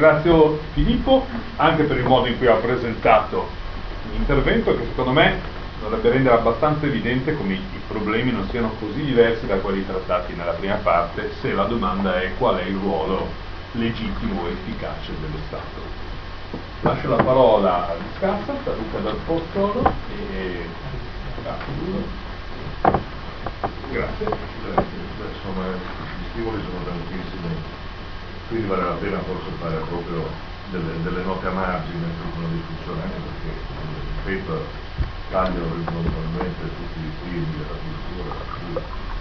ringrazio Filippo anche per il modo in cui ha presentato l'intervento che secondo me dovrebbe rendere abbastanza evidente come i problemi non siano così diversi da quelli trattati nella prima parte se la domanda è qual è il ruolo legittimo e efficace dello Stato. Lascio la parola a Scassa, a Luca Dal Postolo e Grazie. Gli stimoli sono tantissimi, quindi vale la pena forse fare proprio delle, delle note a margine per una discussione, anche perché il paper taglia orizzontalmente tutti i temi della cultura a cui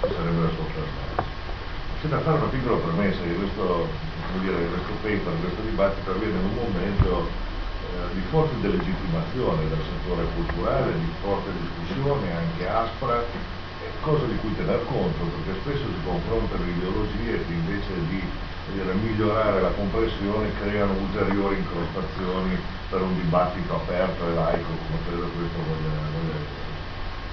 sarebbe da soffermare. C'è da fare una piccola premessa che questo, questo paper, questo dibattito avviene in un momento eh, di forte delegittimazione del settore culturale, di forte discussione anche aspra, cosa di cui tener conto, perché spesso si confrontano ideologie che invece di dire, migliorare la comprensione creano ulteriori incrostazioni per un dibattito aperto e laico, come credo questo voglia, voglia essere.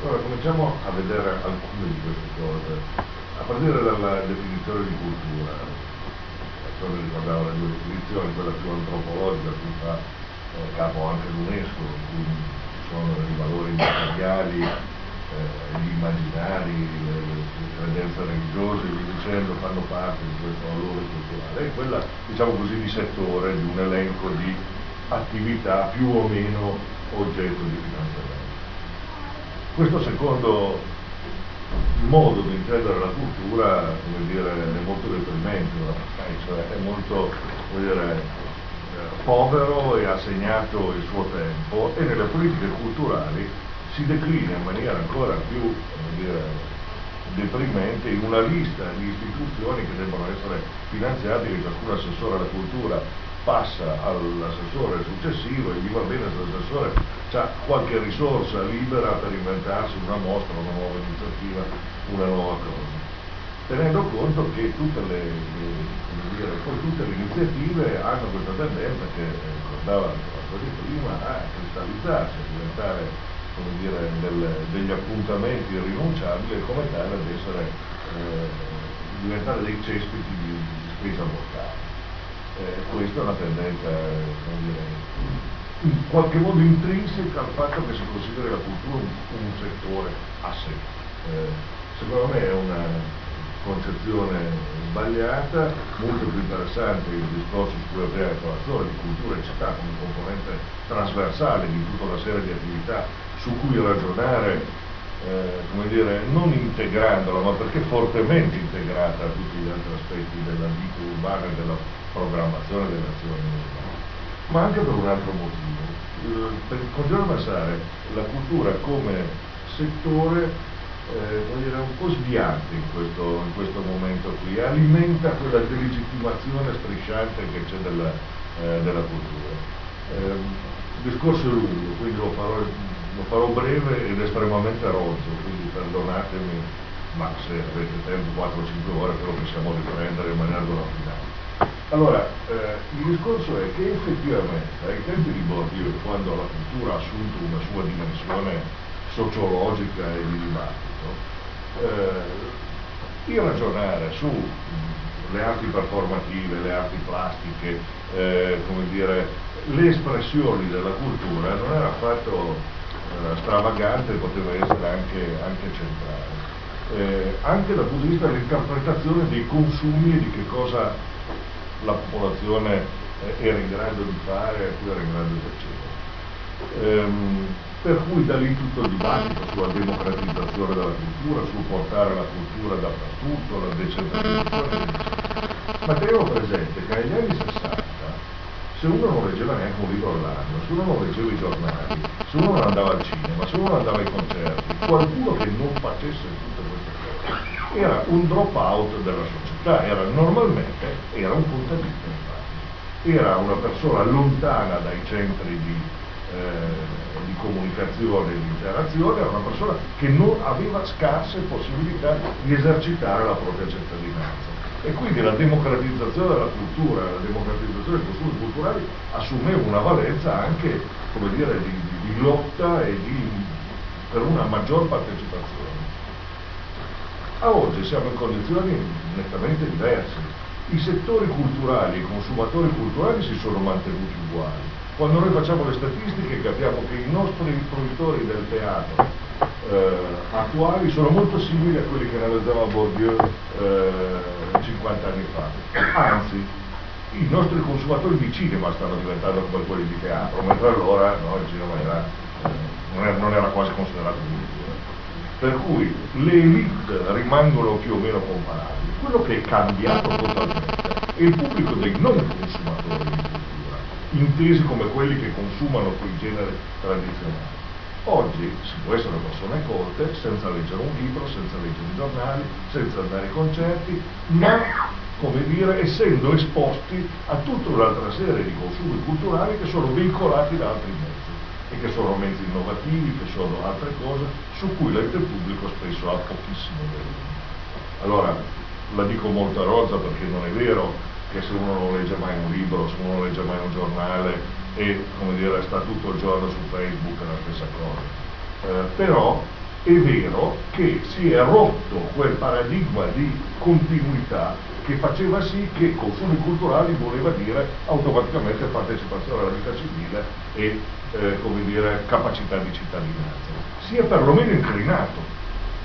Allora cominciamo a vedere alcune di queste cose, a partire dalla definizione di cultura. Solo ricordavo le due definizioni, quella più antropologica, cui fa eh, capo anche l'UNESCO, in cui ci sono i valori immateriali, eh, gli immaginari, le, credenze religiose, vi dicendo, fanno parte di questo valore culturale. E quella, diciamo così, di settore, di un elenco di attività più o meno oggetto di finanziamento. Questo secondo modo di intendere la cultura, dire, è molto deprimente, cioè è molto, dire, povero e ha segnato il suo tempo e nelle politiche culturali si declina in maniera ancora più dire, deprimente in una lista di istituzioni che devono essere finanziate che ciascun assessore alla cultura passa all'assessore successivo e gli va bene se l'assessore ha qualche risorsa libera per inventarsi una mostra, una nuova iniziativa, una nuova cosa. Tenendo conto che tutte le, le, dire, tutte le iniziative hanno questa tendenza che eh, ricordava eh, prima a cristallizzarsi, a diventare dire, del, degli appuntamenti irrinunciabili e come tale ad essere eh, diventare dei cespiti di, di spesa mortale. Eh, questa è una tendenza dire, in qualche modo intrinseca al fatto che si consideri la cultura un, un settore a sé. Eh, secondo me è una concezione sbagliata, molto più interessante il discorso su cui aprire la di cultura e città come componente trasversale di tutta una serie di attività su cui ragionare, eh, come dire, non integrandola, ma perché fortemente integrata a tutti gli altri aspetti della vita urbana e della programmazione delle azioni urbane. Ma anche per un altro motivo. Eh, per continuare a pensare la cultura come settore eh, dire, un po' sviante in questo, in questo, momento qui, alimenta quella delegittimazione strisciante che c'è della, eh, della, cultura. Eh, il discorso è lungo, quindi lo farò, lo farò, breve ed estremamente rozzo, quindi perdonatemi, ma se avete tempo 4-5 ore però possiamo riprendere in maniera finale. Allora, eh, il discorso è che effettivamente ai tempi di Bourdieu, quando la cultura ha assunto una sua dimensione sociologica e di dibattito, eh, il ragionare su le arti performative, le arti plastiche, eh, come dire, le espressioni della cultura non era affatto stravagante, poteva essere anche, anche centrale. Eh, anche dal punto di vista dell'interpretazione dei consumi e di che cosa la popolazione eh, era in grado di fare a cui era in grado di accedere. Ehm, per cui da lì tutto il dibattito sulla democratizzazione della cultura, sul portare la cultura dappertutto, la decentralizzazione. Ma teniamo presente che negli anni 60, se uno non leggeva neanche un libro all'anno, se uno non leggeva i giornali, se uno non andava al cinema, se uno non andava ai concerti, qualcuno che non facesse tutte queste cose era un drop out della società, era normalmente era un contadino era una persona lontana dai centri di eh, di comunicazione e di interazione era una persona che non aveva scarse possibilità di esercitare la propria cittadinanza. E quindi la democratizzazione della cultura, la democratizzazione dei consumi culturali assumeva una valenza anche dire, di, di, di lotta e di, per una maggior partecipazione. A oggi siamo in condizioni nettamente diverse. i settori culturali, i consumatori culturali si sono mantenuti uguali. Quando noi facciamo le statistiche capiamo che i nostri fruitori del teatro eh, attuali sono molto simili a quelli che analizzava Bourdieu eh, 50 anni fa. Anzi, i nostri consumatori di cinema stanno diventando come quelli di teatro, mentre allora no, il cinema era, eh, non, era, non, era, quasi considerato cultura. Per cui le elite rimangono più o meno comparabili. Quello che è cambiato totalmente è il pubblico dei non consumatori di cultura, intesi come quelli che consumano quei generi tradizionali. Oggi si può essere persone colte senza leggere un libro, senza leggere i giornali, senza andare ai concerti, ma come dire, essendo esposti a tutta un'altra serie di consumi culturali che sono vincolati da altri mezzi e che sono mezzi innovativi, che sono altre cose su cui l'ente pubblico spesso ha pochissimo dire. Allora, la dico molto a rozza perché non è vero che se uno non legge mai un libro, se uno non legge mai un giornale e come dire, sta tutto il giorno su Facebook la stessa cosa. Eh, però è vero che si è rotto quel paradigma di continuità che faceva sì che consumi culturali voleva dire automaticamente partecipazione alla vita civile e eh, dire, capacità di cittadinanza. Si è perlomeno inclinato.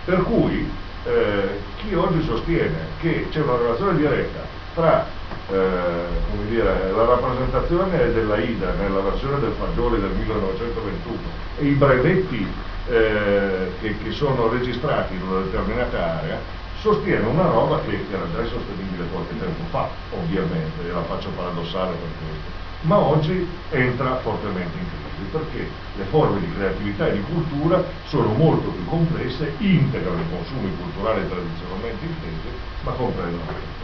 Per cui eh, chi oggi sostiene che c'è una relazione diretta tra eh, dire, la rappresentazione della Ida nella versione del Fagioli del 1921 e i brevetti eh, che, che sono registrati in una determinata area sostiene una roba che era già insostenibile qualche tempo fa, ovviamente, e la faccio paradossale per questo, ma oggi entra fortemente in crisi perché le forme di creatività e di cultura sono molto più complesse, integrano i consumi culturali tradizionalmente intesi, ma comprendono.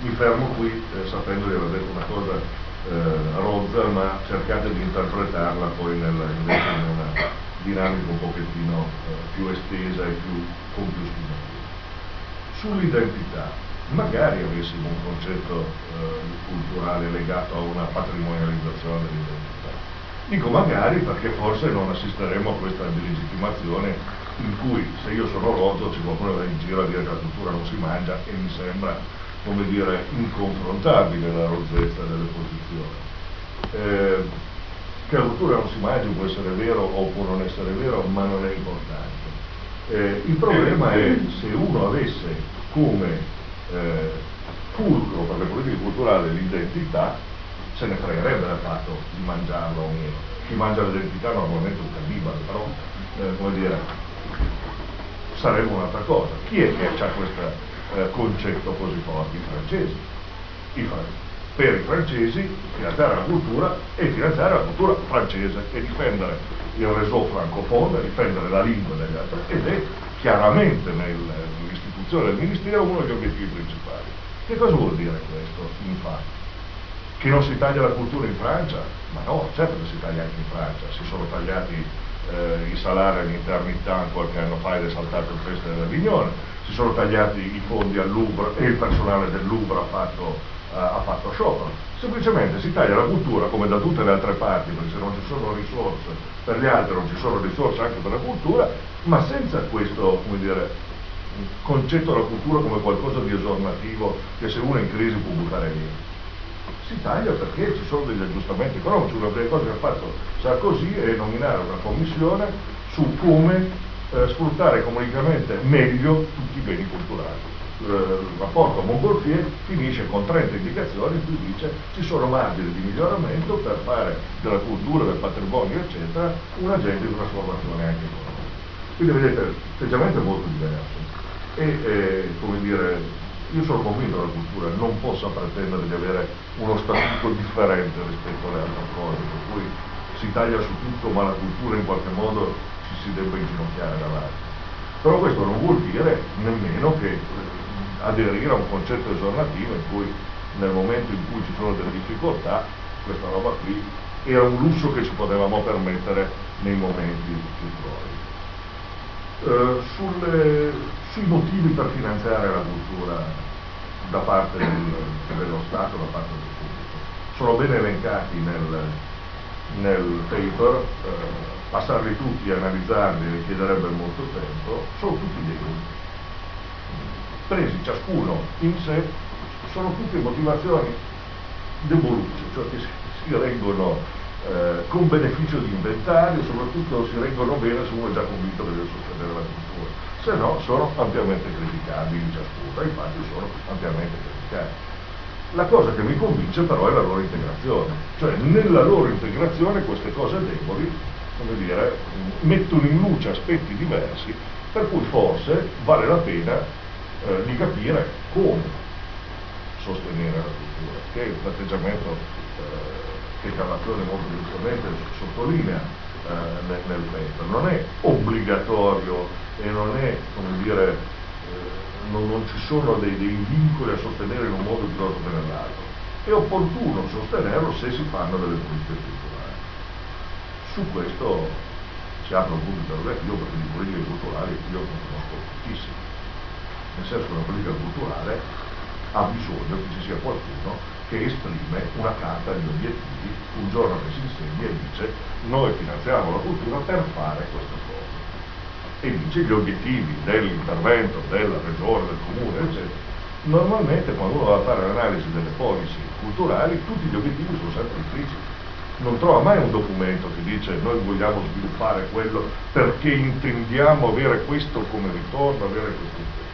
Mi fermo qui eh, sapendo di aver detto una cosa eh, rozza, ma cercate di interpretarla poi nel, invece in una dinamica un pochettino eh, più estesa e più, con più sfumature. Sull'identità, magari avessimo un concetto eh, culturale legato a una patrimonializzazione dell'identità. Dico magari perché forse non assisteremo a questa delegittimazione in cui se io sono rozzo ci qualcuno va in giro a dire che la cultura non si mangia e mi sembra, come dire, inconfrontabile la rozzezza delle posizioni. Eh, che la cultura non si mangi può essere vero o può non essere vero, ma non è importante. Eh, il problema è se uno avesse come eh, fulcro per le politiche culturali l'identità, se ne fregherebbe del fatto di mangiarlo o meno. Chi mangia l'identità normalmente è un cannibale, però eh, come dire, sarebbe un'altra cosa. Chi è che ha questo eh, concetto così forte? I francesi. I francesi per i francesi finanziare la cultura e finanziare la cultura francese e difendere il réseau francophone, difendere la lingua degli altri ed è chiaramente nell'istituzione del Ministero uno degli obiettivi principali. Che cosa vuol dire questo, infatti? Che non si taglia la cultura in Francia? Ma no, certo che si taglia anche in Francia, si sono tagliati eh, i salari all'internità qualche anno fa ed è saltato il Festival dell'Avignone, si sono tagliati i fondi al Louvre e il personale del Louvre ha fatto eh, ha fatto sciopero. Semplicemente si taglia la cultura come da tutte le altre parti, perché se non ci sono risorse per gli altri non ci sono risorse anche per la cultura, ma senza questo dire, concetto della cultura come qualcosa di esornativo che se uno è in crisi può buttare via. Si taglia perché ci sono degli aggiustamenti economici, una delle cose che ha fatto Sarkozy è nominare una commissione su come eh, sfruttare economicamente meglio tutti i beni culturali il rapporto Montgolfier finisce con 30 indicazioni in cui dice ci sono margini di miglioramento per fare della cultura, del patrimonio eccetera un agente di trasformazione anche economica. Quindi vedete l'atteggiamento è molto diverso e eh, come dire io sono convinto che la cultura non possa pretendere di avere uno statuto differente rispetto alle altre cose, per cui si taglia su tutto ma la cultura in qualche modo si debba inginocchiare dall'altro. Però questo non vuol dire nemmeno che aderire a un concetto esornativo in cui nel momento in cui ci sono delle difficoltà questa roba qui era un lusso che ci potevamo permettere nei momenti più tuoi. Eh, sui motivi per finanziare la cultura da parte del, dello Stato, da parte del pubblico, sono ben elencati nel, nel paper, eh, passarli tutti, analizzarli richiederebbe molto tempo, sono tutti dei presi ciascuno in sé sono tutte motivazioni debolucce, cioè che si, si reggono eh, con beneficio di inventario, soprattutto si reggono bene se uno è già convinto che deve sostenere la cultura, se no sono ampiamente criticabili ciascuno, infatti sono ampiamente criticati. La cosa che mi convince però è la loro integrazione, cioè nella loro integrazione queste cose deboli, dire, mettono in luce aspetti diversi per cui forse vale la pena eh, di capire come sostenere la cultura, che è un atteggiamento eh, che Cavazzone molto giustamente sottolinea eh, nel, nel testo, non è obbligatorio e non è, come dire, eh, non, non, ci sono dei, dei, vincoli a sostenere in un modo piuttosto che nell'altro. È opportuno sostenerlo se si fanno delle politiche culturali. Su questo si apre un punto interrogativo perché di politiche culturali io ne conosco pochissime. Nel senso che una politica culturale ha bisogno che ci sia qualcuno che esprime una carta di obiettivi un giorno che si insegna e dice noi finanziamo la cultura per fare questa cosa e dice gli obiettivi dell'intervento della regione, del comune, eccetera. Normalmente quando uno va a fare l'analisi delle policy culturali tutti gli obiettivi sono sempre impliciti. Non trova mai un documento che dice noi vogliamo sviluppare quello perché intendiamo avere questo come ritorno, avere questo.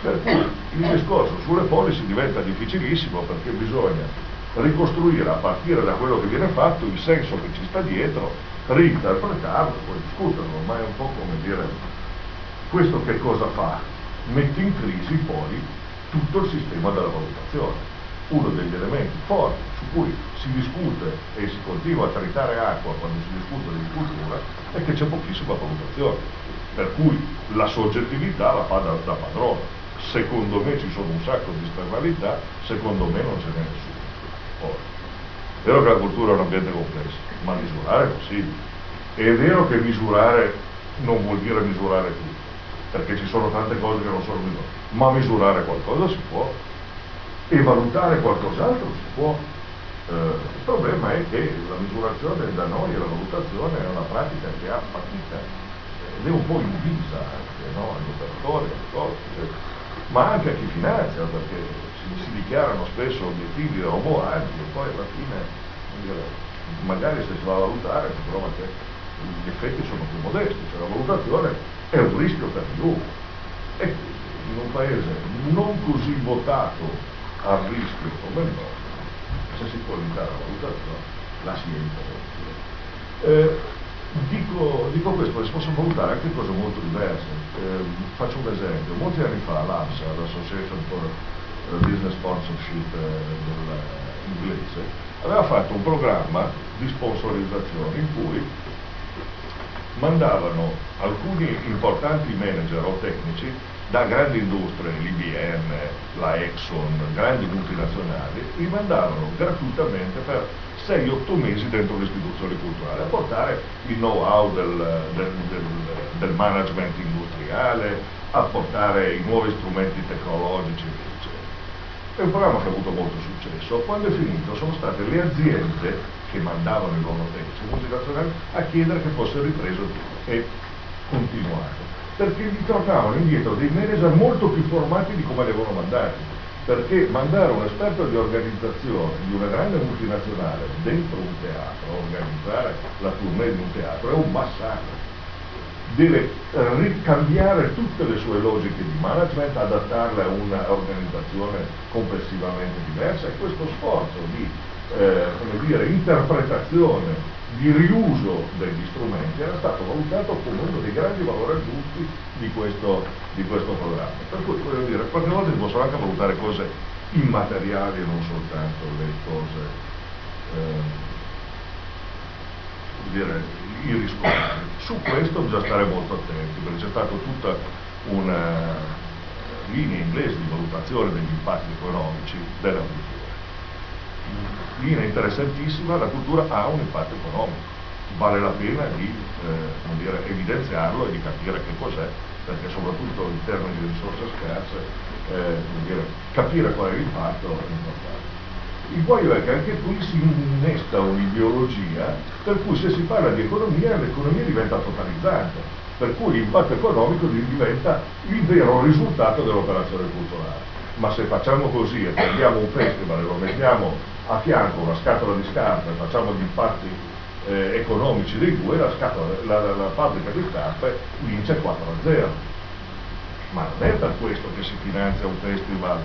Per cui il discorso sulle policy diventa difficilissimo perché bisogna ricostruire a partire da quello che viene fatto il senso che ci sta dietro, reinterpretarlo, poi discuterlo, ma è un po' come dire questo che cosa fa? Mette in crisi poi tutto il sistema della valutazione. Uno degli elementi forti su cui si discute e si continua a tritare acqua quando si discute di cultura è che c'è pochissima valutazione per cui la soggettività la fa da, da padrone. Secondo me ci sono un sacco di esternalità, secondo me non ce n'è nessuno. Ora, è vero che la cultura è un ambiente complesso, ma misurare è possibile. È vero che misurare non vuol dire misurare tutto, perché ci sono tante cose che non sono misurate, ma misurare qualcosa si può e valutare qualcos'altro si può. Eh, il problema è che la misurazione da noi e la valutazione è una pratica che ha fatica ed è un po' invisa anche no? agli operatori, alle cose, ma anche a chi finanzia, perché si, dichiarano spesso obiettivi roboanti e poi alla fine magari se si va a valutare si trova che gli effetti sono più modesti, cioè la valutazione è un rischio per chiunque. E in un paese non così votato al rischio come il nostro, se si può limitare la valutazione, la si evita. Eh, Dico, dico, questo si possono valutare anche cose molto diverse. Eh, faccio un esempio. Molti anni fa l'ABSA, l'Association for Business Sponsorship eh, inglese, aveva fatto un programma di sponsorizzazione in cui mandavano alcuni importanti manager o tecnici da grandi industrie, l'IBM, la Exxon, grandi multinazionali, li mandavano gratuitamente per 6-8 mesi dentro l'istituzione culturale, a portare il know-how del, del, del, del, management industriale, a portare i nuovi strumenti tecnologici. È un programma che ha avuto molto successo. Quando è finito sono state le aziende che mandavano i loro tecnici multinazionali a chiedere che fosse ripreso e continuato, perché gli tornavano indietro dei manager molto più formati di come li avevano mandati perché mandare un esperto di organizzazione di una grande multinazionale dentro un teatro, organizzare la tournée di un teatro, è un massacro. Deve eh, ricambiare tutte le sue logiche di management, adattarle a un'organizzazione complessivamente diversa e questo sforzo di eh, dire, interpretazione di riuso degli strumenti era stato valutato come uno dei grandi valori aggiunti di questo, di questo programma. Per cui voglio dire, qualche volta si possono anche valutare cose immateriali e non soltanto le cose eh, dire, i riscontri. Su questo bisogna stare molto attenti, perché c'è stata tutta una linea inglese di valutazione degli impatti economici della cultura linea interessantissima, la cultura ha un impatto economico, vale la pena di eh, dire, evidenziarlo e di capire che cos'è, perché soprattutto in termini di risorse scarse, eh, dire, capire qual è l'impatto è importante. Il guaio è che anche qui si innesta un'ideologia per cui se si parla di economia l'economia diventa totalizzante, per cui l'impatto economico diventa il vero risultato dell'operazione culturale ma se facciamo così e prendiamo un festival e lo mettiamo a fianco una scatola di scarpe e facciamo gli impatti eh, economici dei due, la, scatola, la, la, la fabbrica di scarpe vince 4 a 0. Ma non è per questo che si finanzia un festival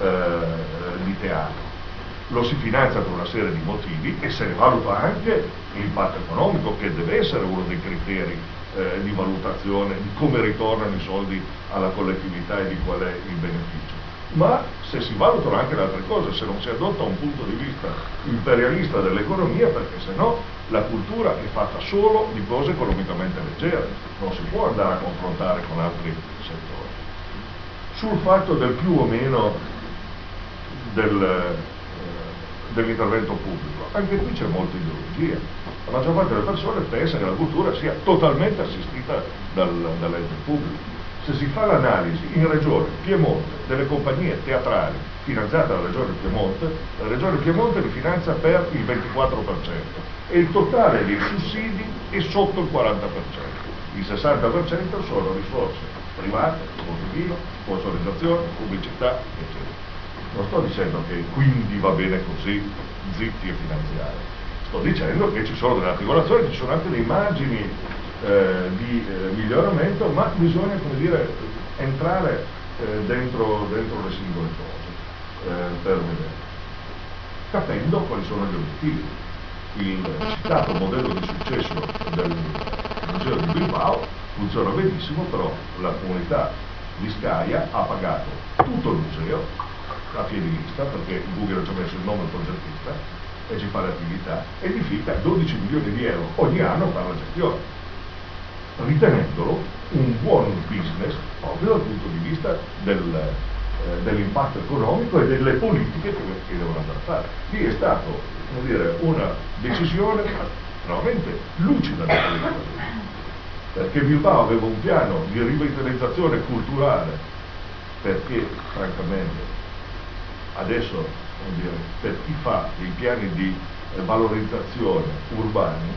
eh, di teatro lo si finanzia per una serie di motivi e se ne valuta anche l'impatto economico che deve essere uno dei criteri eh, di valutazione di come ritornano i soldi alla collettività e di qual è il beneficio. Ma se si valutano anche le altre cose, se non si adotta un punto di vista imperialista dell'economia, perché se no la cultura è fatta solo di cose economicamente leggere, non si può andare a confrontare con altri settori. Sul fatto del più o meno del, dell'intervento pubblico, anche qui c'è molta ideologia la maggior parte delle persone pensa che la cultura sia totalmente assistita dal, dall'ente pubblico. Se si fa l'analisi in Regione Piemonte delle compagnie teatrali finanziate dalla Regione Piemonte, la Regione Piemonte li finanzia per il 24% e il totale dei sussidi è sotto il 40%. Il 60% sono risorse private, contribuino, sponsorizzazione, pubblicità, eccetera. Non sto dicendo che quindi va bene così, zitti e finanziari sto dicendo che ci sono delle articolazioni, ci sono anche dei margini eh, di eh, miglioramento, ma bisogna dire, entrare eh, dentro, dentro, le singole cose eh, per vedere, capendo quali sono gli obiettivi. Il citato modello di successo del Museo di Bilbao funziona benissimo, però la comunità di Scaia ha pagato tutto il museo a piedi lista, perché Google ci ha messo il nome del progettista, e ci fa l'attività e gli fica 12 milioni di euro ogni anno per la gestione, ritenendolo un buon business proprio dal punto di vista del, eh, dell'impatto economico e delle politiche che, che devono andare a fare. Lì è stata una decisione estremamente lucida da perché Bilbao aveva un piano di rivitalizzazione culturale perché francamente adesso dire, per chi fa i piani di eh, valorizzazione urbani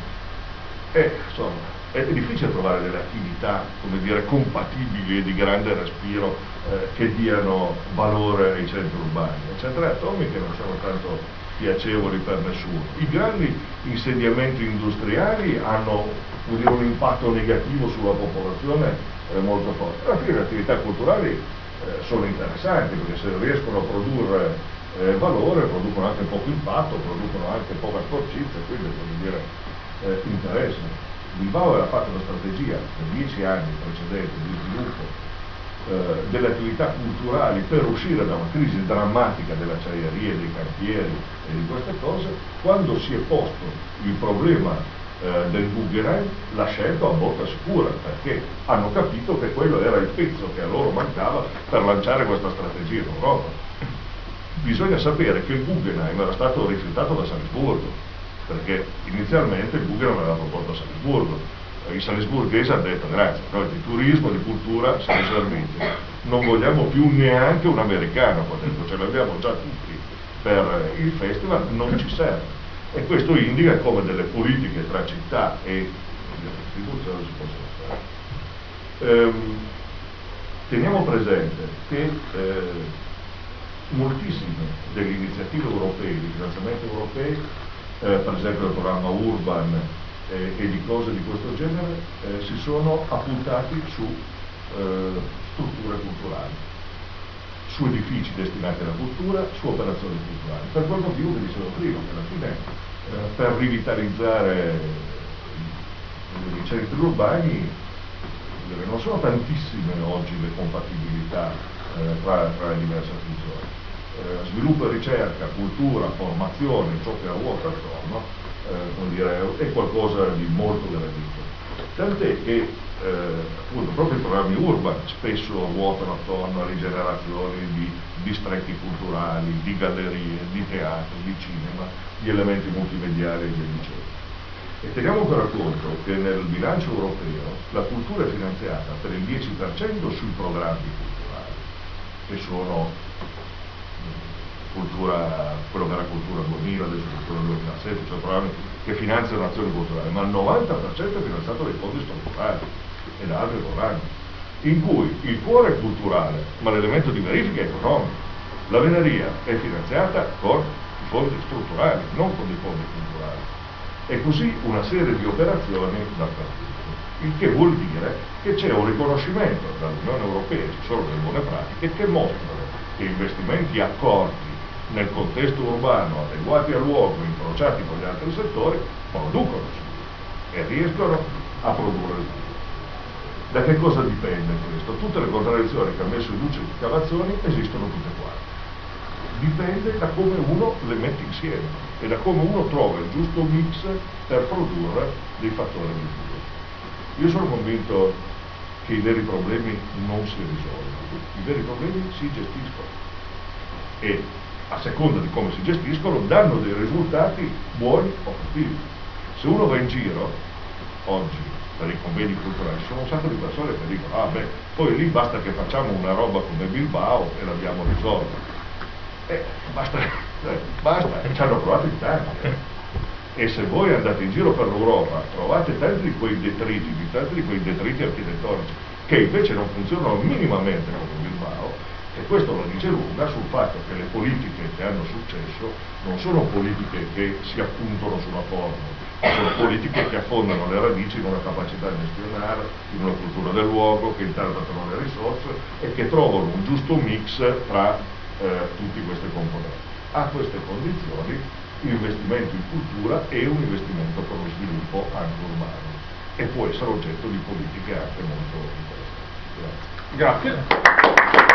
è, insomma, è difficile trovare delle attività dire, compatibili e di grande respiro eh, che diano valore ai centri urbani. I centri atomici che non sono tanto piacevoli per nessuno. I grandi insediamenti industriali hanno un impatto negativo sulla popolazione eh, molto forte. Fine le attività culturali eh, sono interessanti perché se riescono a produrre eh, valore, producono anche poco impatto, producono anche poca sporcizia, quindi voglio dire eh, interessano. Bilbao aveva fatto una strategia per dieci anni precedenti di sviluppo eh, delle attività culturali per uscire da una crisi drammatica dell'acciaieria, dei cantieri e di queste cose, quando si è posto il problema eh, del Guggenheim l'ha scelto a botta sicura perché hanno capito che quello era il pezzo che a loro mancava per lanciare questa strategia in Europa. Bisogna sapere che il Guggenheim era stato rifiutato da Salisburgo, perché inizialmente il Guggenheim aveva proposto a Salisburgo, i salisburghesi hanno detto grazie, noi di turismo, di cultura siamo serviti, non vogliamo più neanche un americano ce l'abbiamo già tutti. Per il festival, non ci serve. E questo indica come delle politiche tra città e istituzioni si possono fare. Ehm, teniamo presente che eh, moltissime delle iniziative europee, di finanziamenti europei, eh, per esempio il programma Urban eh, e di cose di questo genere, eh, si sono appuntati su eh, strutture culturali, su edifici destinati alla cultura, su operazioni culturali. Per quel motivo che dicevo prima, che alla fine eh, per rivitalizzare i centri urbani non sono tantissime oggi le compatibilità eh, tra, tra, le diverse funzioni. Eh, sviluppo e ricerca, cultura, formazione, ciò che ruota attorno, eh, dire, è qualcosa di molto gradito. Tant'è che eh, appunto, proprio i programmi urban spesso ruotano attorno a rigenerazioni di distretti culturali, di gallerie, di teatro, di cinema, di elementi multimediali e via dicendo. E teniamo ancora conto che nel bilancio europeo la cultura è finanziata per il 10% sui programmi culturali, che sono cultura, quello che era cultura 2000, adesso cultura 2007, cioè programmi che finanziano azioni culturali, ma il 90% è finanziato dai fondi strutturali e da altri programmi, in cui il cuore è culturale, ma l'elemento di verifica è economico. La Veneria è finanziata con i fondi strutturali, non con i fondi culturali. E così una serie di operazioni dappertutto. Il che vuol dire che c'è un riconoscimento dall'Unione Europea, ci sono delle buone pratiche che mostrano che investimenti accorti nel contesto urbano, adeguati al luogo, incrociati con gli altri settori, producono e riescono a produrre il Da che cosa dipende questo? Tutte le contraddizioni che ha messo in luce le scavazioni esistono tutte quante. Dipende da come uno le mette insieme e da come uno trova il giusto mix per produrre dei fattori di sviluppo. Io sono convinto che i veri problemi non si risolvono, i veri problemi si gestiscono e a seconda di come si gestiscono danno dei risultati buoni o cattivi. Se uno va in giro oggi per i convegni culturali ci sono un sacco di persone che dicono ah beh poi lì basta che facciamo una roba come Bilbao e l'abbiamo risolta eh, basta, eh, basta, ci hanno provato in tanti eh e se voi andate in giro per l'Europa trovate tanti di quei detriti, tanti di quei detriti architettonici che invece non funzionano minimamente come e questo la dice lunga sul fatto che le politiche che hanno successo non sono politiche che si appuntano sulla forma, sono politiche che affondano le radici in una capacità gestionale, in una cultura del luogo, che interpretano le risorse e che trovano un giusto mix tra eh, tutte queste componenti. A queste condizioni l'investimento in cultura è un investimento per lo sviluppo anche urbano e può essere oggetto di politiche anche molto interessanti. Grazie. Grazie.